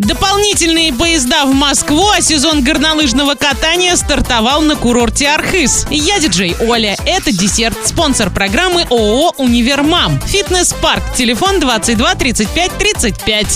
Дополнительные поезда в Москву, а сезон горнолыжного катания стартовал на курорте Архыз. Я диджей Оля. Это десерт. Спонсор программы ООО «Универмам». Фитнес-парк. Телефон 22 35 35.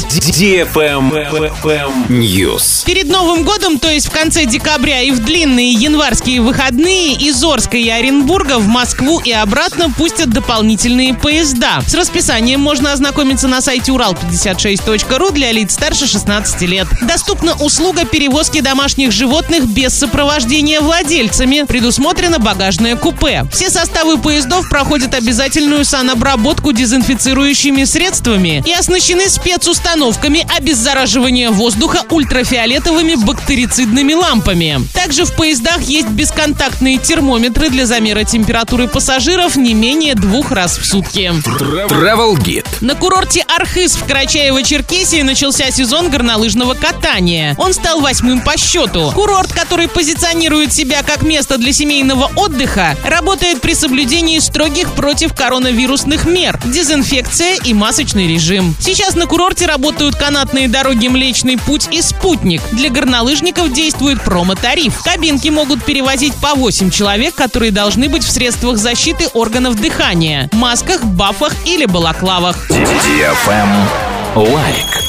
News. Перед Новым годом, то есть в конце декабря и в длинные январские выходные, из Орска и Оренбурга в Москву и обратно пустят дополнительные поезда. С расписанием можно ознакомиться на сайте урал56.ру для лиц старше 16 16 лет. Доступна услуга перевозки домашних животных без сопровождения владельцами. Предусмотрено багажное купе. Все составы поездов проходят обязательную санобработку дезинфицирующими средствами и оснащены спецустановками обеззараживания воздуха ультрафиолетовыми бактерицидными лампами. Также в поездах есть бесконтактные термометры для замера температуры пассажиров не менее двух раз в сутки. Travel Guide. На курорте Архыз в Карачаево-Черкесии начался сезон горнолыжного катания. Он стал восьмым по счету. Курорт, который позиционирует себя как место для семейного отдыха, работает при соблюдении строгих против коронавирусных мер, дезинфекция и масочный режим. Сейчас на курорте работают канатные дороги Млечный Путь и Спутник. Для горнолыжников действует промо-тариф. Кабинки могут перевозить по 8 человек, которые должны быть в средствах защиты органов дыхания, масках, бафах или балаклавах. Лайк.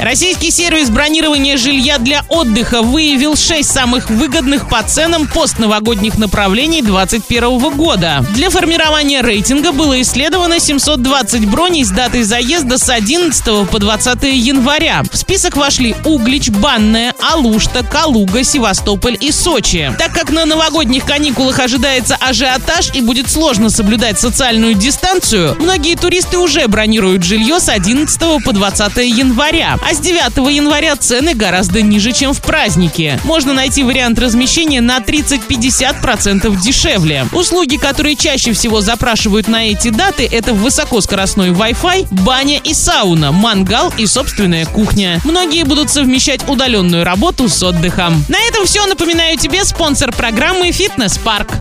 Российский сервис бронирования жилья для отдыха выявил 6 самых выгодных по ценам постновогодних направлений 2021 года. Для формирования рейтинга было исследовано 720 броней с датой заезда с 11 по 20 января. В список вошли Углич, Банная, Алушта, Калуга, Севастополь и Сочи. Так как на новогодних каникулах ожидается ажиотаж и будет сложно соблюдать социальную дистанцию, многие туристы уже бронируют жилье с 11 по 20 января. А с 9 января цены гораздо ниже, чем в празднике. Можно найти вариант размещения на 30-50% дешевле. Услуги, которые чаще всего запрашивают на эти даты, это высокоскоростной Wi-Fi, баня и сауна, мангал и собственная кухня. Многие будут совмещать удаленную работу с отдыхом. На этом все. Напоминаю тебе спонсор программы «Фитнес Парк».